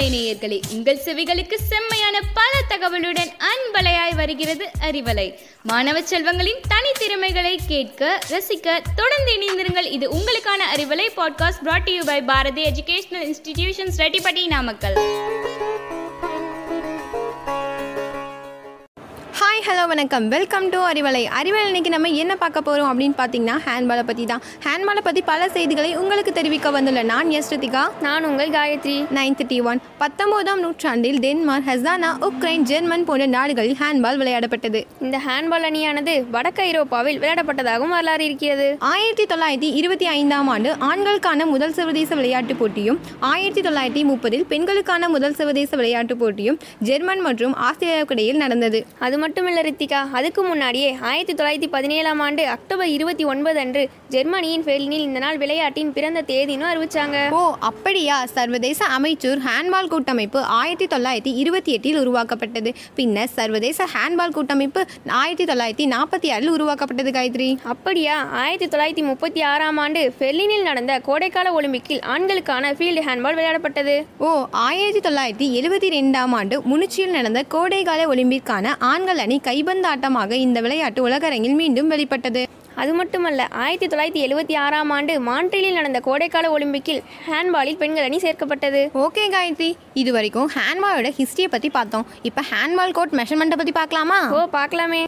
அறிவலை நேயர்களே உங்கள் செவிகளுக்கு செம்மையான பல தகவலுடன் அன்பலையாய் வருகிறது அறிவலை. மாணவ செல்வங்களின் தனித்திறமைகளை கேட்க ரசிக்க தொடர்ந்து இணைந்திருங்கள். இது உங்களுக்கான Arivalai podcast brought you by Bharathi educational institutions Reddipatti Namakkal. Hi hello வணக்கம். Welcome to Arivalai. அறிவலை இன்னைக்கு நம்ம என்ன பார்க்க போகிறோம் அப்படின்னு பார்த்தீங்கன்னா ஹேண்ட்பாலை பற்றி தான் ஹேண்ட்பாலை பற்றி பல செய்திகளை உங்களுக்கு தெரிவிக்க வந்துள்ள நான் எஸ் ரித்திகா. நான் உங்கள் காயத்ரி. நைன் தேர்ட்டி ஒன் பத்தொம்போதாம் நூற்றாண்டில் டென்மார்க் ஹசானா உக்ரைன் ஜெர்மன் போன்ற நாடுகளில் ஹேண்ட்பால் விளையாடப்பட்டது. இந்த ஹேண்ட்பால் அணியானது வடக்கு ஐரோப்பாவில் விளையாடப்பட்டதாகவும் வரலாறு இருக்கிறது. ஆயிரத்தி தொள்ளாயிரத்தி இருபத்தி ஐந்தாம் ஆண்டு ஆண்களுக்கான முதல் சர்வதேச விளையாட்டுப் போட்டியும் ஆயிரத்தி தொள்ளாயிரத்தி முப்பதில் பெண்களுக்கான முதல் சர்வதேச விளையாட்டுப் போட்டியும் ஜெர்மன் மற்றும் ஆஸ்திரேலியாவுக்கு இடையில் நடந்தது. அது மட்டுமில்ல ரித்திகா. அதுக்கு முன்னாடியே ஆயிரத்தி தொள்ளாயிரத்தி பதினேழாம் ஆண்டு அக்டோபர் இருபத்தி ஒன்பது அன்று ஜெர்மனியின் பெர்லினில் இந்த நாள் விளையாட்டின் பிறந்த தேதின்னு அறிவிச்சாங்க. ஓ அப்படியா? சர்வதேச அமைச்சூர் ஹேண்ட்பால் கூட்டமைப்பு ஆயிரத்தி தொள்ளாயிரத்தி இருபத்தி எட்டில் உருவாக்கப்பட்டது. பின்னர் சர்வதேச ஹேண்ட்பால் கூட்டமைப்பு ஆயிரத்தி தொள்ளாயிரத்தி நாற்பத்தி ஆறில் உருவாக்கப்பட்டது காயத்ரி. அப்படியா? ஆயிரத்தி தொள்ளாயிரத்தி முப்பத்தி ஆறாம் ஆண்டு பெர்லினில் நடந்த கோடைக்கால ஒலிம்பிக்கில் ஆண்களுக்கான ஃபீல்டு ஹேண்ட்பால் விளையாடப்பட்டது. ஓ ஆயிரத்தி தொள்ளாயிரத்தி எழுபத்தி ரெண்டாம் ஆண்டு முனிச்சியில் நடந்த கோடைகால ஒலிம்பிற்கான ஆண்கள் அணி கைபந்தாட்டமாக இந்த விளையாட்டு உலகரங்கில் மீண்டும் வெளிப்பட்டது. அது மட்டுமல்ல ஆயிரத்தி தொள்ளாயிரத்தி எழுபத்தி ஆறாம் ஆண்டு மான்ட்ரிலில் நடந்த கோடைக்கால ஒலிம்பிக்கில் ஹேண்ட்பாலில் பெண்கள் அணி சேர்க்கப்பட்டது. ஓகே காயத்ரி இது வரைக்கும் ஹேண்ட்பாலோட ஹிஸ்டரியை பற்றி பார்த்தோம். இப்போ ஹேண்ட்பால் கோட் மெஷர்மெண்ட்டை பற்றி பார்க்கலாமா? ஓ பார்க்கலாமே.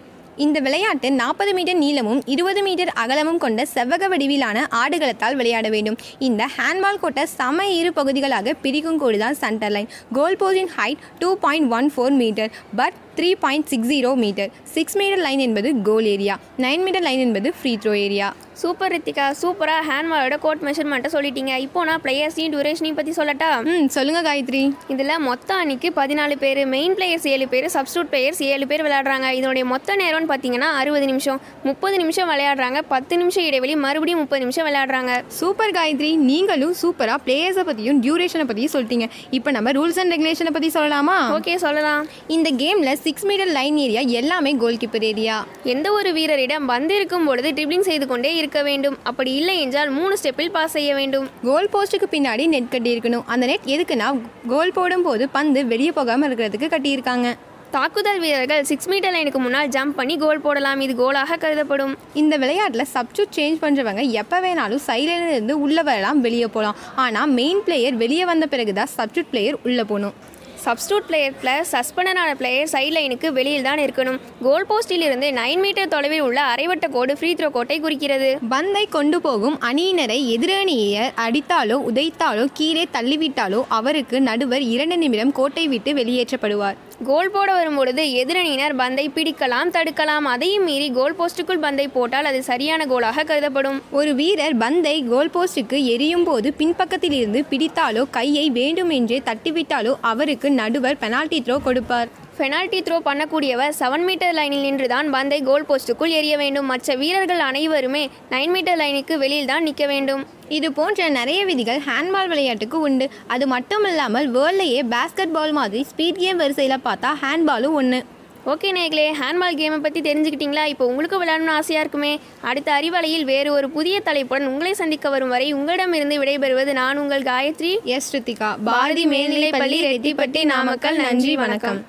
இந்த விளையாட்டு நாற்பது மீட்டர் நீளமும் இருபது மீட்டர் அகலமும் கொண்ட செவ்வக வடிவிலான ஆடுகளத்தால் விளையாட வேண்டும். இந்த ஹேண்ட்பால் கோட்டை சம இரு பகுதிகளாக பிரிக்கும் கோடு தான் centre line goal போஸ்டின் height two point one four metre but three point six zero metre six metre line என்பது goal area nine metre line என்பது free throw area super Rithika சூப்பராக ஹேண்ட்பாலோட கோட் மெஷர்மெண்ட்டை சொல்லிட்டீங்க. இப்போ நான் பிளேயர்ஸையும் டியூரேஷனையும் பற்றி சொல்லட்டா? ம் சொல்லுங்க காயத்ரி. இதில் மொத்த அணிக்கு பதினாலு பேர் மெயின் பிளேயர்ஸ் ஏழு பேர் சப்ஸ்டியூட் பிளேயர்ஸ் ஏழு பேர் விளையாடுறாங்க. இதனுடைய மொத்த நேரம்னு பார்த்தீங்கன்னா அறுபது நிமிஷம். முப்பது நிமிஷம் விளையாடுறாங்க. பத்து நிமிஷம் இடைவெளி மறுபடியும் முப்பது நிமிஷம் விளையாடுறாங்க. சூப்பர் காயத்ரி நீங்களும் சூப்பராக பிளேயர்ஸை பற்றியும் டியூரேஷனை பற்றியும் சொல்லிட்டீங்க. இப்போ நம்ம ரூல்ஸ் அண்ட் ரெகுலேஷனை பற்றி சொல்லலாமா? ஓகே சொல்லலாம். இந்த கேமில் சிக்ஸ் மீட்டர் லைன் ஏரியா எல்லாமே கோல் கீப்பர் ஏரியா எந்த ஒரு வீரரிடம் பந்து இருக்கும் பொழுது ட்ரிப்ளிங் செய்து கொண்டே இருக்க வேண்டும். அப்படி இல்லை என்றால் மூணு ஸ்டெப்பில் பாஸ் செய்ய வேண்டும். கோல் போஸ்ட்டுக்கு பின்னாடி நெட் கட்டி இருக்கணும் அந்த நெட் எதுக்குன்னா கோல் போடும்போது பந்து வெளியே போகாமல் இருக்கிறதுக்கு கட்டியிருக்காங்க. தாக்குதல் வீரர்கள் சிக்ஸ் மீட்டர் லைனுக்கு முன்னால் ஜம்ப் பண்ணி கோல் போடலாம். இது கோலாக கருதப்படும். இந்த விளையாட்டில் சப்ஸ்டியூட் சேஞ்ச் பண்ணுறவங்க எப்போ வேணாலும் சைடில் இருந்து உள்ளே வரலாம் வெளியே போகலாம். ஆனால் மெயின் பிளேயர் வெளியே வந்த பிறகு தான் சப்ஸ்டியூட் பிளேயர் உள்ளே போகணும். சப்ஸ்டியூட் பிளேயர் பிளஸ் சஸ்பெண்டரான பிளேயர் சைட் லைனுக்கு வெளியில் தான் இருக்கணும். கோல் போஸ்டில் இருந்து நைன் மீட்டர் தொலைவில் உள்ள அரைவட்ட கோடு ஃப்ரீ த்ரோ கோட்டை குறிக்கிறது. பந்தை கொண்டு போகும் அணியினரை எதிரணியர் அடித்தாலோ உதைத்தாலோ கீழே தள்ளிவிட்டாலோ அவருக்கு நடுவர் இரண்டு நிமிடம் கோட்டை விட்டு வெளியேற்றப்படுவார். கோல் போட வரும்பொழுது எதிரணியினர் பந்தை பிடிக்கலாம் தடுக்கலாம். அதையும் மீறி கோல் போஸ்டுக்குள் பந்தை போட்டால் அது சரியான கோலாக கருதப்படும். ஒரு வீரர் பந்தை கோல் போஸ்டுக்கு எரியும் போது பின்பக்கத்திலிருந்து பிடித்தாலோ கையை வேண்டுமென்றே தட்டிவிட்டாலோ அவருக்கு நடுவர் பெனால்டி த்ரோ கொடுப்பார். பெனால்டி த்ரோ பண்ணக்கூடியவர் செவன் மீட்டர் லைனில் நின்று தான் பந்தை கோல் போஸ்டுக்குள் எறிய வேண்டும். மற்ற வீரர்கள் அனைவருமே நைன் மீட்டர் லைனுக்கு வெளியில் தான் நிற்க வேண்டும். இது போன்ற நிறைய விதிகள் ஹேண்ட்பால் விளையாட்டுக்கு உண்டு. அது மட்டும் இல்லாமல் வேர்ல்ட்லேயே பேஸ்கெட் பால் மாதிரி ஸ்பீட் கேம் வரிசையில் பார்த்தா ஹேண்ட்பாலும் ஒன்று ஓகே நேர்களே ஹேண்ட்பால் கேமை பற்றி தெரிஞ்சுக்கிட்டீங்களா? இப்போ உங்களுக்கு விளையாடணும்னு ஆசையாக இருக்குமே. அடுத்த அறிவலையில் வேறு ஒரு புதிய தலைப்புடன் உங்களை சந்திக்க வரும் வரை உங்களிடமிருந்து விடைபெறுவது நான் உங்கள் காயத்ரி. எஸ் ரித்திகா பாரதி மேல்நிலைப்பள்ளி ரெட்டிப்பட்டி நாமக்கல். நன்றி வணக்கம்.